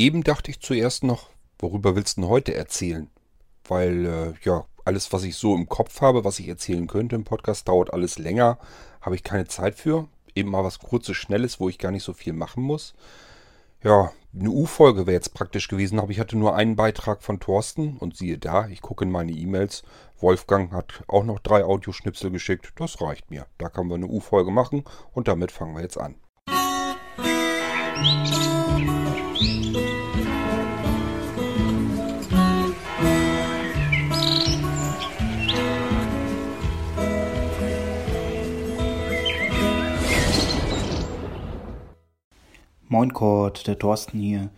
Eben dachte ich zuerst noch, worüber willst du denn heute erzählen? Weil, äh, ja, alles, was ich so im Kopf habe, was ich erzählen könnte im Podcast, dauert alles länger. Habe ich keine Zeit für. Eben mal was kurzes, schnelles, wo ich gar nicht so viel machen muss. Ja, eine U-Folge wäre jetzt praktisch gewesen, aber ich hatte nur einen Beitrag von Thorsten und siehe da, ich gucke in meine E-Mails. Wolfgang hat auch noch drei Audioschnipsel geschickt. Das reicht mir. Da können wir eine U-Folge machen und damit fangen wir jetzt an. Moin Kurt, der Thorsten hier.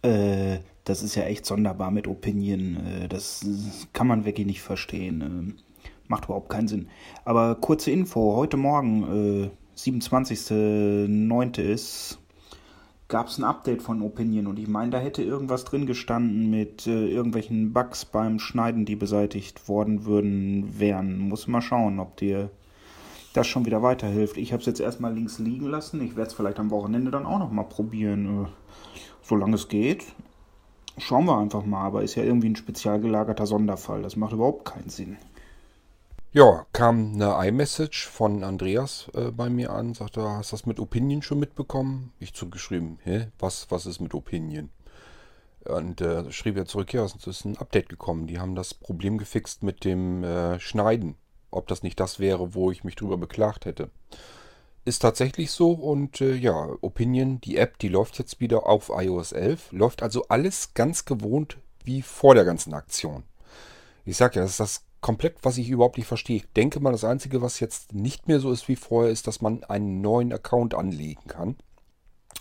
Äh, das ist ja echt sonderbar mit Opinion. Äh, das kann man wirklich nicht verstehen. Äh, macht überhaupt keinen Sinn. Aber kurze Info: Heute Morgen, äh, 27.09. ist, gab es ein Update von Opinion und ich meine, da hätte irgendwas drin gestanden mit äh, irgendwelchen Bugs beim Schneiden, die beseitigt worden würden wären. Muss mal schauen, ob dir das schon wieder weiterhilft. Ich habe es jetzt erstmal links liegen lassen. Ich werde es vielleicht am Wochenende dann auch nochmal probieren, äh, solange es geht. Schauen wir einfach mal, aber ist ja irgendwie ein spezial gelagerter Sonderfall. Das macht überhaupt keinen Sinn. Ja, kam eine iMessage von Andreas äh, bei mir an, sagte, hast du das mit Opinion schon mitbekommen? Ich zurückgeschrieben, hä, was, was ist mit Opinion? Und äh, schrieb er zurück, ja, es ist ein Update gekommen. Die haben das Problem gefixt mit dem äh, Schneiden ob das nicht das wäre, wo ich mich drüber beklagt hätte. Ist tatsächlich so und äh, ja, Opinion, die App, die läuft jetzt wieder auf iOS 11. Läuft also alles ganz gewohnt wie vor der ganzen Aktion. Ich sag ja, das ist das komplett, was ich überhaupt nicht verstehe. Ich denke mal, das Einzige, was jetzt nicht mehr so ist wie vorher, ist, dass man einen neuen Account anlegen kann.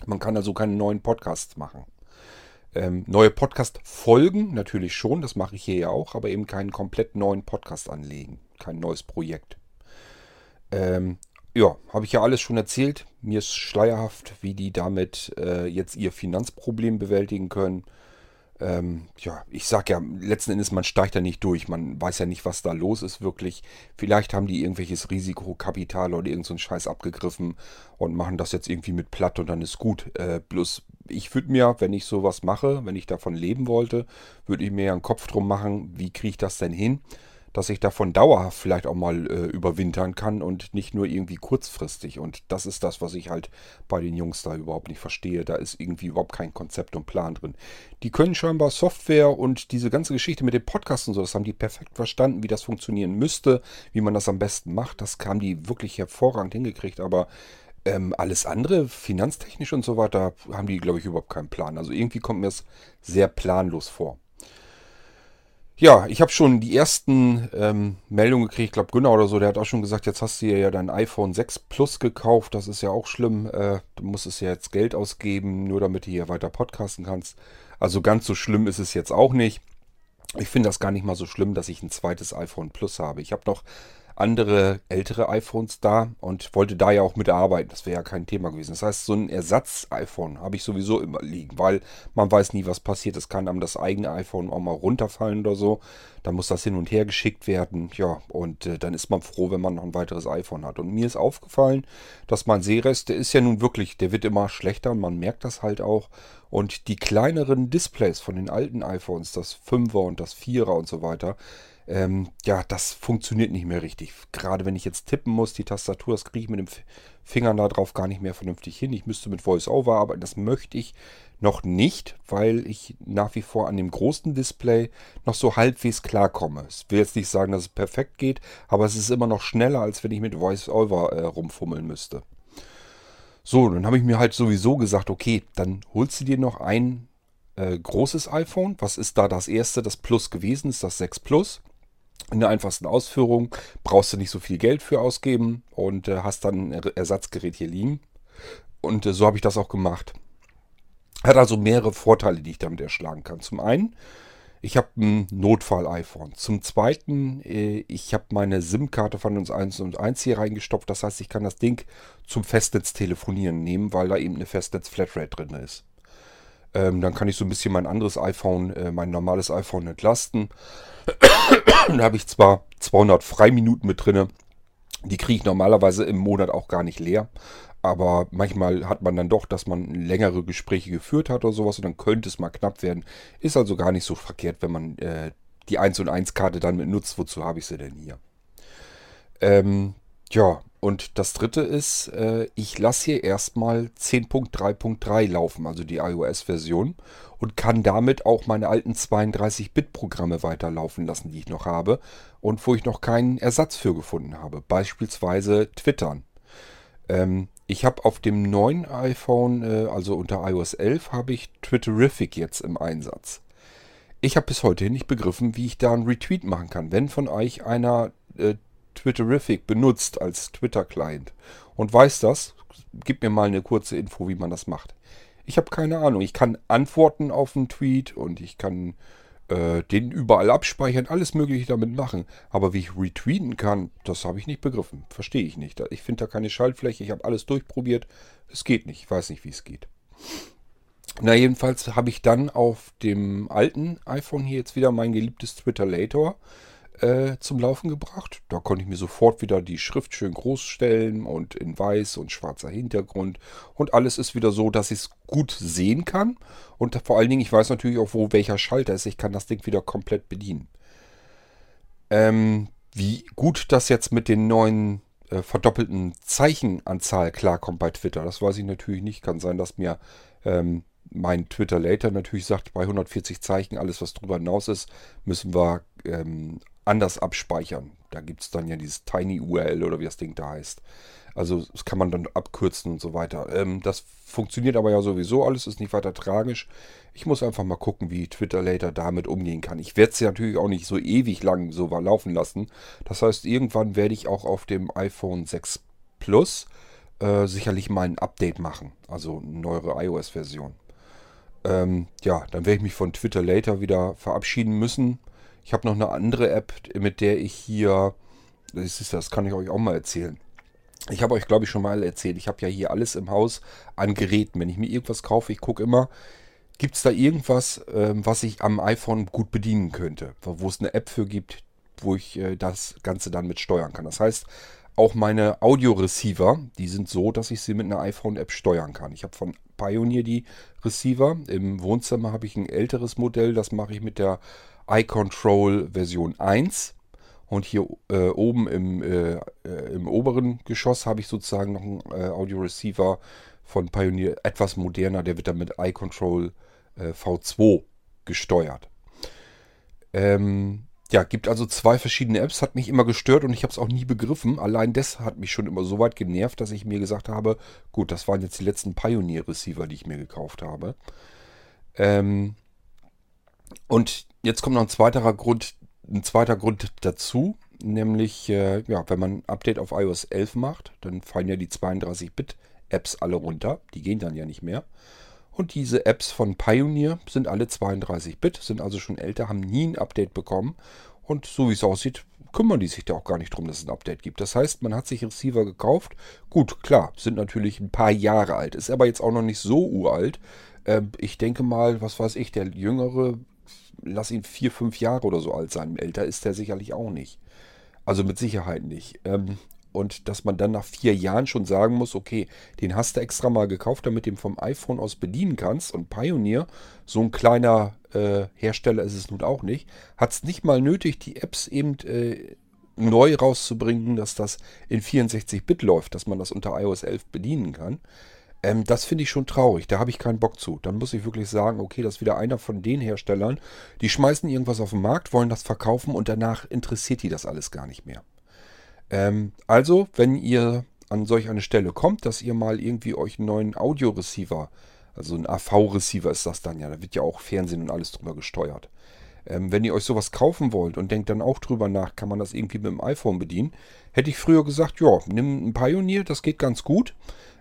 Man kann also keine neuen Podcasts machen. Ähm, neue Podcast-Folgen natürlich schon, das mache ich hier ja auch, aber eben keinen komplett neuen Podcast anlegen kein neues Projekt. Ähm, ja, habe ich ja alles schon erzählt. Mir ist schleierhaft, wie die damit äh, jetzt ihr Finanzproblem bewältigen können. Ähm, ja, ich sag ja, letzten Endes, man steigt da nicht durch. Man weiß ja nicht, was da los ist wirklich. Vielleicht haben die irgendwelches Risikokapital oder irgendeinen so Scheiß abgegriffen und machen das jetzt irgendwie mit platt und dann ist gut. Äh, bloß ich würde mir, wenn ich sowas mache, wenn ich davon leben wollte, würde ich mir ja einen Kopf drum machen, wie kriege ich das denn hin? Dass ich davon dauerhaft vielleicht auch mal äh, überwintern kann und nicht nur irgendwie kurzfristig. Und das ist das, was ich halt bei den Jungs da überhaupt nicht verstehe. Da ist irgendwie überhaupt kein Konzept und Plan drin. Die können scheinbar Software und diese ganze Geschichte mit dem Podcast und so, das haben die perfekt verstanden, wie das funktionieren müsste, wie man das am besten macht. Das haben die wirklich hervorragend hingekriegt, aber ähm, alles andere, finanztechnisch und so weiter, haben die, glaube ich, überhaupt keinen Plan. Also irgendwie kommt mir das sehr planlos vor. Ja, ich habe schon die ersten ähm, Meldungen gekriegt. Ich glaube, Günnar oder so, der hat auch schon gesagt, jetzt hast du ja dein iPhone 6 Plus gekauft. Das ist ja auch schlimm. Äh, du musstest ja jetzt Geld ausgeben, nur damit du hier weiter podcasten kannst. Also ganz so schlimm ist es jetzt auch nicht. Ich finde das gar nicht mal so schlimm, dass ich ein zweites iPhone Plus habe. Ich habe noch andere ältere iPhones da und wollte da ja auch mitarbeiten. Das wäre ja kein Thema gewesen. Das heißt, so ein Ersatz-iPhone habe ich sowieso immer liegen, weil man weiß nie, was passiert. Es kann einem das eigene iPhone auch mal runterfallen oder so. Dann muss das hin und her geschickt werden. Ja, und äh, dann ist man froh, wenn man noch ein weiteres iPhone hat. Und mir ist aufgefallen, dass mein Sehrest, der ist ja nun wirklich, der wird immer schlechter man merkt das halt auch. Und die kleineren Displays von den alten iPhones, das 5er und das 4er und so weiter, ähm, ja, das funktioniert nicht mehr richtig. Gerade wenn ich jetzt tippen muss, die Tastatur, das kriege ich mit den Fingern da drauf gar nicht mehr vernünftig hin. Ich müsste mit VoiceOver arbeiten, das möchte ich noch nicht, weil ich nach wie vor an dem großen Display noch so halbwegs klarkomme. Ich will jetzt nicht sagen, dass es perfekt geht, aber es ist immer noch schneller, als wenn ich mit VoiceOver äh, rumfummeln müsste. So, dann habe ich mir halt sowieso gesagt, okay, dann holst du dir noch ein äh, großes iPhone. Was ist da das erste? Das Plus gewesen ist das 6 Plus in der einfachsten Ausführung brauchst du nicht so viel Geld für ausgeben und äh, hast dann ein Ersatzgerät hier liegen. Und äh, so habe ich das auch gemacht. Hat also mehrere Vorteile, die ich damit erschlagen kann. Zum einen, ich habe ein Notfall-iPhone. Zum zweiten, äh, ich habe meine SIM-Karte von uns 1 und 1 hier reingestopft. Das heißt, ich kann das Ding zum Festnetz telefonieren nehmen, weil da eben eine Festnetz-Flatrate drin ist. Ähm, dann kann ich so ein bisschen mein anderes iPhone, äh, mein normales iPhone entlasten. Da habe ich zwar 200 Freiminuten mit drin, die kriege ich normalerweise im Monat auch gar nicht leer. aber manchmal hat man dann doch, dass man längere Gespräche geführt hat oder sowas und dann könnte es mal knapp werden. Ist also gar nicht so verkehrt, wenn man äh, die 1 und 1 Karte dann mit nutzt. Wozu habe ich sie denn hier? Ähm, ja, und das dritte ist, äh, ich lasse hier erstmal 10.3.3 laufen, also die iOS-Version, und kann damit auch meine alten 32-Bit-Programme weiterlaufen lassen, die ich noch habe und wo ich noch keinen Ersatz für gefunden habe. Beispielsweise Twittern. Ähm, ich habe auf dem neuen iPhone, äh, also unter iOS 11, habe ich Twitterific jetzt im Einsatz. Ich habe bis heute nicht begriffen, wie ich da einen Retweet machen kann. Wenn von euch einer äh, Twitterific benutzt als Twitter-Client und weiß das, gib mir mal eine kurze Info, wie man das macht. Ich habe keine Ahnung. Ich kann antworten auf einen Tweet und ich kann äh, den überall abspeichern, alles Mögliche damit machen. Aber wie ich retweeten kann, das habe ich nicht begriffen. Verstehe ich nicht. Ich finde da keine Schaltfläche. Ich habe alles durchprobiert. Es geht nicht. Ich weiß nicht, wie es geht. Na, jedenfalls habe ich dann auf dem alten iPhone hier jetzt wieder mein geliebtes Twitter Later äh, zum Laufen gebracht. Da konnte ich mir sofort wieder die Schrift schön groß stellen und in weiß und schwarzer Hintergrund. Und alles ist wieder so, dass ich es gut sehen kann. Und vor allen Dingen, ich weiß natürlich auch, wo welcher Schalter ist. Ich kann das Ding wieder komplett bedienen. Ähm, wie gut das jetzt mit den neuen äh, verdoppelten Zeichenanzahl klarkommt bei Twitter, das weiß ich natürlich nicht. Kann sein, dass mir ähm, mein Twitter Later natürlich sagt, bei 140 Zeichen, alles was drüber hinaus ist, müssen wir ähm, anders abspeichern. Da gibt es dann ja dieses Tiny URL oder wie das Ding da heißt. Also das kann man dann abkürzen und so weiter. Ähm, das funktioniert aber ja sowieso alles, ist nicht weiter tragisch. Ich muss einfach mal gucken, wie Twitter Later damit umgehen kann. Ich werde es ja natürlich auch nicht so ewig lang so laufen lassen. Das heißt, irgendwann werde ich auch auf dem iPhone 6 Plus äh, sicherlich mal ein Update machen. Also eine neuere iOS-Version. Ähm, ja, dann werde ich mich von Twitter Later wieder verabschieden müssen. Ich habe noch eine andere App, mit der ich hier, das, ist, das kann ich euch auch mal erzählen. Ich habe euch, glaube ich, schon mal erzählt, ich habe ja hier alles im Haus an Geräten. Wenn ich mir irgendwas kaufe, ich gucke immer, gibt es da irgendwas, ähm, was ich am iPhone gut bedienen könnte, wo es eine App für gibt, wo ich äh, das Ganze dann mit steuern kann. Das heißt, auch meine Audio-Receiver, die sind so, dass ich sie mit einer iPhone-App steuern kann. Ich habe von Pioneer die Receiver. Im Wohnzimmer habe ich ein älteres Modell, das mache ich mit der iControl Version 1. Und hier äh, oben im, äh, äh, im oberen Geschoss habe ich sozusagen noch einen äh, Audio Receiver von Pioneer, etwas moderner, der wird dann mit iControl äh, V2 gesteuert. Ähm, ja, gibt also zwei verschiedene Apps, hat mich immer gestört und ich habe es auch nie begriffen. Allein das hat mich schon immer so weit genervt, dass ich mir gesagt habe, gut, das waren jetzt die letzten Pioneer Receiver, die ich mir gekauft habe. Ähm, und jetzt kommt noch ein zweiter Grund, ein zweiter Grund dazu, nämlich, äh, ja, wenn man ein Update auf iOS 11 macht, dann fallen ja die 32-Bit-Apps alle runter. Die gehen dann ja nicht mehr. Und diese Apps von Pioneer sind alle 32-Bit, sind also schon älter, haben nie ein Update bekommen. Und so wie es aussieht, kümmern die sich da auch gar nicht drum, dass es ein Update gibt. Das heißt, man hat sich Receiver gekauft. Gut, klar, sind natürlich ein paar Jahre alt, ist aber jetzt auch noch nicht so uralt. Äh, ich denke mal, was weiß ich, der jüngere lass ihn vier, fünf Jahre oder so alt sein. Älter ist er sicherlich auch nicht. Also mit Sicherheit nicht. Ähm, und dass man dann nach vier Jahren schon sagen muss, okay, den hast du extra mal gekauft, damit du ihn vom iPhone aus bedienen kannst. Und Pioneer, so ein kleiner äh, Hersteller ist es nun auch nicht, hat es nicht mal nötig, die Apps eben äh, neu rauszubringen, dass das in 64-Bit läuft, dass man das unter iOS 11 bedienen kann. Ähm, das finde ich schon traurig. Da habe ich keinen Bock zu. Dann muss ich wirklich sagen, okay, das ist wieder einer von den Herstellern, die schmeißen irgendwas auf den Markt, wollen das verkaufen und danach interessiert die das alles gar nicht mehr. Ähm, also, wenn ihr an solch eine Stelle kommt, dass ihr mal irgendwie euch einen neuen Audio-Receiver, also ein AV-Receiver ist das dann ja, da wird ja auch Fernsehen und alles drüber gesteuert. Ähm, wenn ihr euch sowas kaufen wollt und denkt dann auch drüber nach, kann man das irgendwie mit dem iPhone bedienen, hätte ich früher gesagt, ja, nimm ein Pioneer, das geht ganz gut.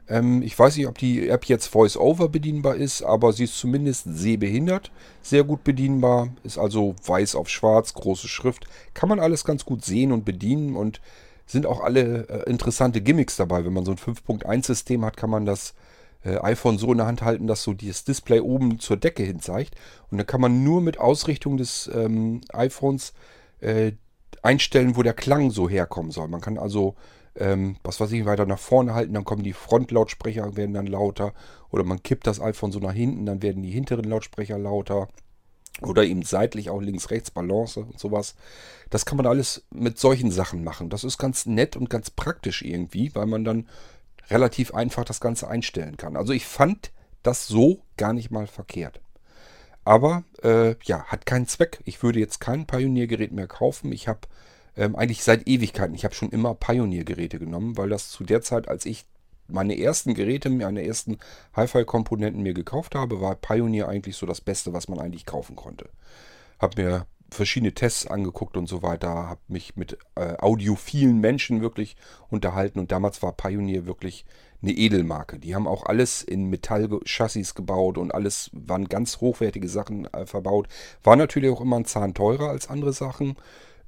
Ähm, ich weiß nicht, ob die App jetzt Voice-Over bedienbar ist, aber sie ist zumindest sehbehindert, sehr gut bedienbar. Ist also weiß auf schwarz, große Schrift. Kann man alles ganz gut sehen und bedienen und sind auch alle äh, interessante Gimmicks dabei. Wenn man so ein 5.1-System hat, kann man das äh, iPhone so in der Hand halten, dass so das Display oben zur Decke hin zeigt. Und dann kann man nur mit Ausrichtung des ähm, iPhones äh, einstellen, wo der Klang so herkommen soll. Man kann also ähm, was weiß ich, weiter nach vorne halten, dann kommen die Frontlautsprecher, werden dann lauter. Oder man kippt das iPhone so nach hinten, dann werden die hinteren Lautsprecher lauter. Oder eben seitlich auch links, rechts, Balance und sowas. Das kann man alles mit solchen Sachen machen. Das ist ganz nett und ganz praktisch irgendwie, weil man dann relativ einfach das Ganze einstellen kann. Also ich fand das so gar nicht mal verkehrt. Aber äh, ja, hat keinen Zweck. Ich würde jetzt kein Pioneer-Gerät mehr kaufen. Ich habe ähm, eigentlich seit Ewigkeiten, ich habe schon immer Pioneer-Geräte genommen, weil das zu der Zeit, als ich meine ersten Geräte, meine ersten Hi-Fi-Komponenten mir gekauft habe, war Pioneer eigentlich so das Beste, was man eigentlich kaufen konnte. Habe mir verschiedene Tests angeguckt und so weiter, habe mich mit äh, audiophilen Menschen wirklich unterhalten und damals war Pioneer wirklich eine Edelmarke. Die haben auch alles in Metallchassis gebaut und alles waren ganz hochwertige Sachen äh, verbaut. War natürlich auch immer ein Zahn teurer als andere Sachen.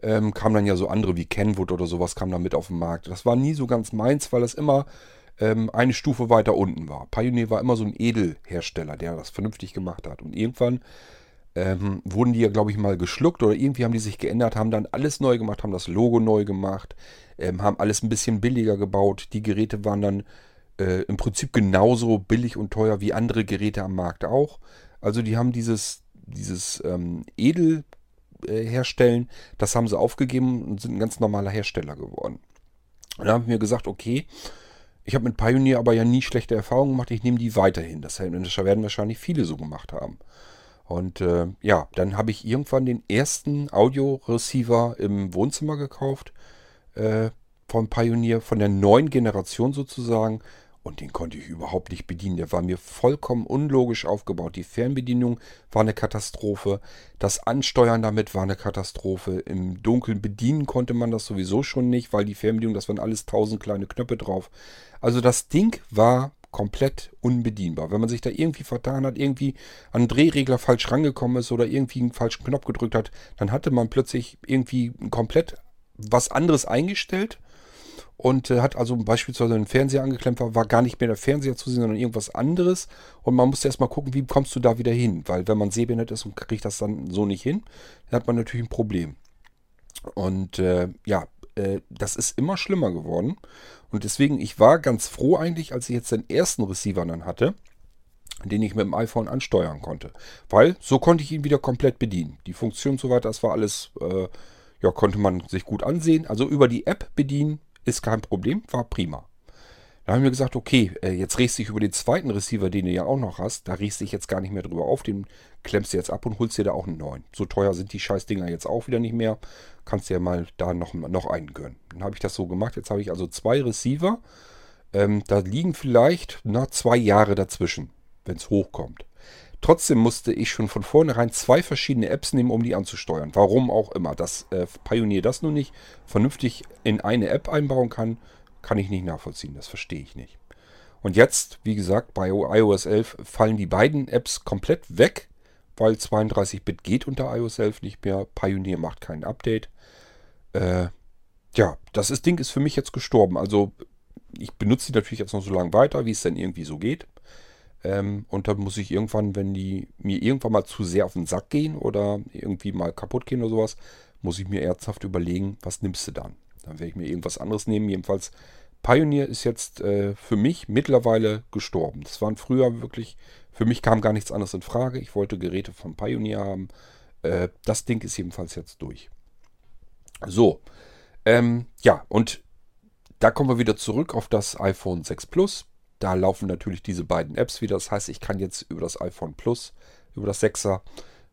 Ähm, kam dann ja so andere wie Kenwood oder sowas kam dann mit auf den Markt. Das war nie so ganz meins, weil das immer ähm, eine Stufe weiter unten war. Pioneer war immer so ein Edelhersteller, der das vernünftig gemacht hat. Und irgendwann ähm, wurden die ja, glaube ich, mal geschluckt oder irgendwie haben die sich geändert, haben dann alles neu gemacht, haben das Logo neu gemacht, ähm, haben alles ein bisschen billiger gebaut. Die Geräte waren dann äh, im Prinzip genauso billig und teuer wie andere Geräte am Markt auch. Also die haben dieses, dieses ähm, Edel herstellen, das haben sie aufgegeben und sind ein ganz normaler Hersteller geworden. Und dann haben wir gesagt, okay, ich habe mit Pioneer aber ja nie schlechte Erfahrungen gemacht, ich nehme die weiterhin. Das werden wahrscheinlich viele so gemacht haben. Und äh, ja, dann habe ich irgendwann den ersten Audio-Receiver im Wohnzimmer gekauft äh, von Pioneer, von der neuen Generation sozusagen. Und den konnte ich überhaupt nicht bedienen. Der war mir vollkommen unlogisch aufgebaut. Die Fernbedienung war eine Katastrophe. Das Ansteuern damit war eine Katastrophe. Im Dunkeln bedienen konnte man das sowieso schon nicht, weil die Fernbedienung, das waren alles tausend kleine Knöpfe drauf. Also das Ding war komplett unbedienbar. Wenn man sich da irgendwie vertan hat, irgendwie an den Drehregler falsch rangekommen ist oder irgendwie einen falschen Knopf gedrückt hat, dann hatte man plötzlich irgendwie komplett was anderes eingestellt und äh, hat also beispielsweise einen Fernseher angeklemmt, war, war gar nicht mehr der Fernseher zu sehen, sondern irgendwas anderes. Und man musste erstmal gucken, wie kommst du da wieder hin? Weil wenn man sehbehindert ist und kriegt das dann so nicht hin, dann hat man natürlich ein Problem. Und äh, ja, äh, das ist immer schlimmer geworden. Und deswegen, ich war ganz froh eigentlich, als ich jetzt den ersten Receiver dann hatte, den ich mit dem iPhone ansteuern konnte. Weil so konnte ich ihn wieder komplett bedienen. Die Funktion und so weiter, das war alles, äh, ja, konnte man sich gut ansehen. Also über die App bedienen ist kein Problem, war prima. Da haben wir gesagt, okay, äh, jetzt regst du dich über den zweiten Receiver, den du ja auch noch hast, da regst du dich jetzt gar nicht mehr drüber auf, den klemmst du jetzt ab und holst dir da auch einen neuen. So teuer sind die Scheißdinger jetzt auch wieder nicht mehr. Kannst dir ja mal da noch, noch einen gönnen. Dann habe ich das so gemacht. Jetzt habe ich also zwei Receiver. Ähm, da liegen vielleicht na, zwei Jahre dazwischen, wenn es hochkommt. Trotzdem musste ich schon von vornherein zwei verschiedene Apps nehmen, um die anzusteuern. Warum auch immer. Dass äh, Pioneer das nur nicht vernünftig in eine App einbauen kann, kann ich nicht nachvollziehen. Das verstehe ich nicht. Und jetzt, wie gesagt, bei iOS 11 fallen die beiden Apps komplett weg, weil 32-Bit geht unter iOS 11 nicht mehr. Pioneer macht kein Update. Äh, ja, das ist, Ding ist für mich jetzt gestorben. Also ich benutze die natürlich jetzt noch so lange weiter, wie es denn irgendwie so geht. Ähm, und dann muss ich irgendwann, wenn die mir irgendwann mal zu sehr auf den Sack gehen oder irgendwie mal kaputt gehen oder sowas, muss ich mir ernsthaft überlegen, was nimmst du dann? Dann werde ich mir irgendwas anderes nehmen. Jedenfalls, Pioneer ist jetzt äh, für mich mittlerweile gestorben. Das waren früher wirklich, für mich kam gar nichts anderes in Frage. Ich wollte Geräte von Pioneer haben. Äh, das Ding ist jedenfalls jetzt durch. So, ähm, ja, und da kommen wir wieder zurück auf das iPhone 6 Plus. Da laufen natürlich diese beiden Apps wieder. Das heißt, ich kann jetzt über das iPhone Plus, über das 6er,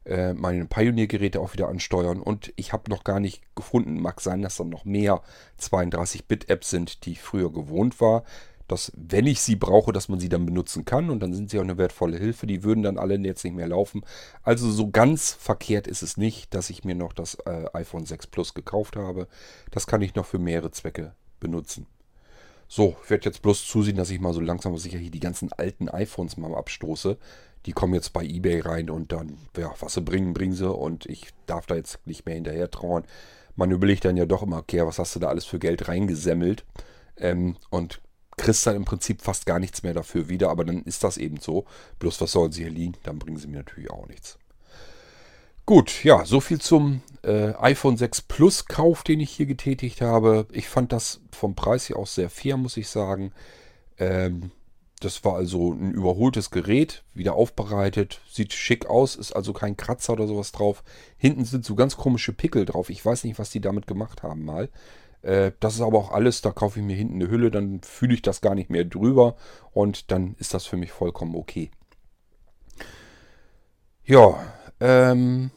äh, meine Pioneer-Geräte auch wieder ansteuern. Und ich habe noch gar nicht gefunden, mag sein, dass dann noch mehr 32-Bit-Apps sind, die ich früher gewohnt war. Dass, wenn ich sie brauche, dass man sie dann benutzen kann. Und dann sind sie auch eine wertvolle Hilfe. Die würden dann alle jetzt nicht mehr laufen. Also so ganz verkehrt ist es nicht, dass ich mir noch das äh, iPhone 6 Plus gekauft habe. Das kann ich noch für mehrere Zwecke benutzen. So, ich werde jetzt bloß zusehen, dass ich mal so langsam aber sicher hier die ganzen alten iPhones mal abstoße die kommen jetzt bei eBay rein und dann, ja, was sie bringen, bringen sie und ich darf da jetzt nicht mehr hinterher trauen. Man überlegt dann ja doch immer, okay, was hast du da alles für Geld reingesemmelt ähm, und kriegst dann im Prinzip fast gar nichts mehr dafür wieder, aber dann ist das eben so. Bloß was sollen sie hier liegen, dann bringen sie mir natürlich auch nichts. Gut, ja, so viel zum äh, iPhone 6 Plus Kauf, den ich hier getätigt habe. Ich fand das vom Preis her auch sehr fair, muss ich sagen. Ähm, das war also ein überholtes Gerät, wieder aufbereitet, sieht schick aus, ist also kein Kratzer oder sowas drauf. Hinten sind so ganz komische Pickel drauf. Ich weiß nicht, was die damit gemacht haben mal. Äh, das ist aber auch alles, da kaufe ich mir hinten eine Hülle, dann fühle ich das gar nicht mehr drüber und dann ist das für mich vollkommen okay. Ja, ähm,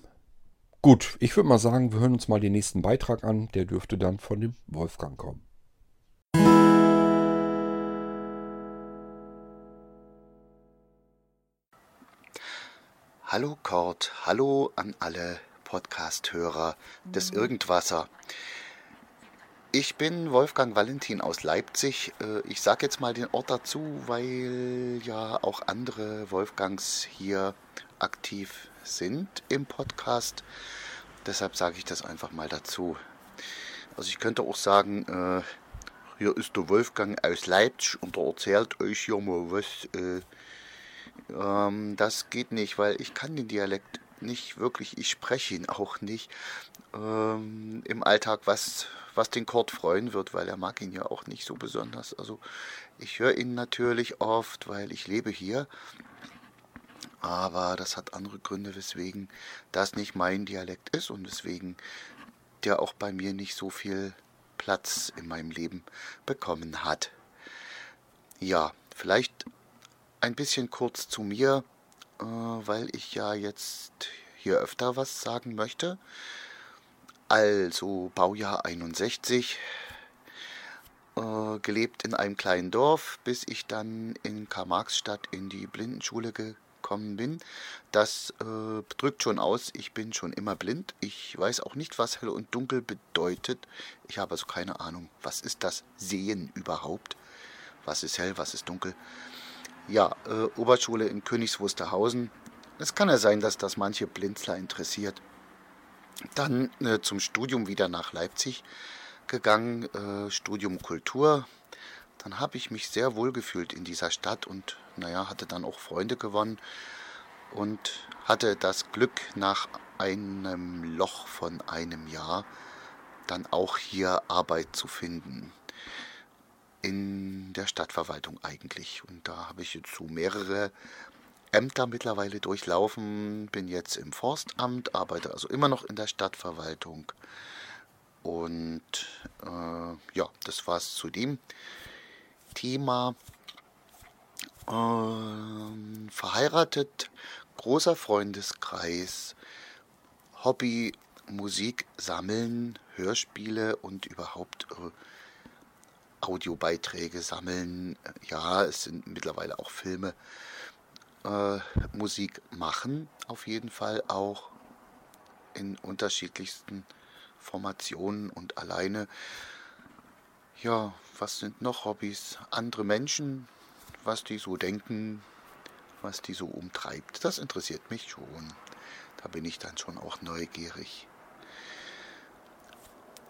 gut, ich würde mal sagen, wir hören uns mal den nächsten Beitrag an. Der dürfte dann von dem Wolfgang kommen. Hallo Kurt, hallo an alle Podcast-Hörer des Irgendwasser. Ich bin Wolfgang Valentin aus Leipzig. Äh, ich sage jetzt mal den Ort dazu, weil ja auch andere Wolfgangs hier aktiv sind im Podcast. Deshalb sage ich das einfach mal dazu. Also ich könnte auch sagen, äh, hier ist der Wolfgang aus Leipzig und er erzählt euch hier mal was. Äh, ähm, das geht nicht, weil ich kann den Dialekt nicht wirklich, ich spreche ihn auch nicht ähm, im Alltag, was, was den Kurt freuen wird, weil er mag ihn ja auch nicht so besonders. Also ich höre ihn natürlich oft, weil ich lebe hier, aber das hat andere Gründe, weswegen das nicht mein Dialekt ist und weswegen der auch bei mir nicht so viel Platz in meinem Leben bekommen hat. Ja, vielleicht ein bisschen kurz zu mir, äh, weil ich ja jetzt hier öfter was sagen möchte. Also Baujahr 61, äh, gelebt in einem kleinen Dorf, bis ich dann in Karl-Marx-Stadt in die Blindenschule gekommen bin. Das äh, drückt schon aus, ich bin schon immer blind. Ich weiß auch nicht, was hell und dunkel bedeutet. Ich habe also keine Ahnung, was ist das Sehen überhaupt? Was ist hell, was ist dunkel? Ja, äh, Oberschule in Königs Wusterhausen. Es kann ja sein, dass das manche Blinzler interessiert. Dann äh, zum Studium wieder nach Leipzig gegangen, äh, Studium Kultur. Dann habe ich mich sehr wohl gefühlt in dieser Stadt und naja, hatte dann auch Freunde gewonnen und hatte das Glück, nach einem Loch von einem Jahr dann auch hier Arbeit zu finden in der Stadtverwaltung eigentlich. Und da habe ich jetzt so mehrere Ämter mittlerweile durchlaufen, bin jetzt im Forstamt, arbeite also immer noch in der Stadtverwaltung. Und äh, ja, das war es zu dem Thema. Äh, verheiratet, großer Freundeskreis, Hobby, Musik sammeln, Hörspiele und überhaupt äh, Audiobeiträge sammeln, ja, es sind mittlerweile auch Filme, äh, Musik machen, auf jeden Fall auch in unterschiedlichsten Formationen und alleine. Ja, was sind noch Hobbys? Andere Menschen, was die so denken, was die so umtreibt, das interessiert mich schon. Da bin ich dann schon auch neugierig.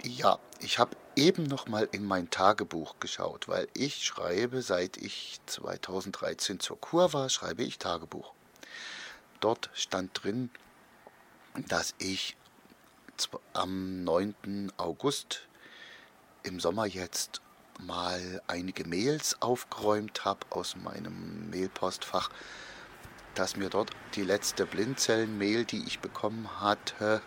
Ja, ich habe eben noch mal in mein Tagebuch geschaut, weil ich schreibe, seit ich 2013 zur Kur war, schreibe ich Tagebuch. Dort stand drin, dass ich am 9. August im Sommer jetzt mal einige Mails aufgeräumt habe aus meinem Mailpostfach, dass mir dort die letzte Blindzellen-Mail, die ich bekommen hatte,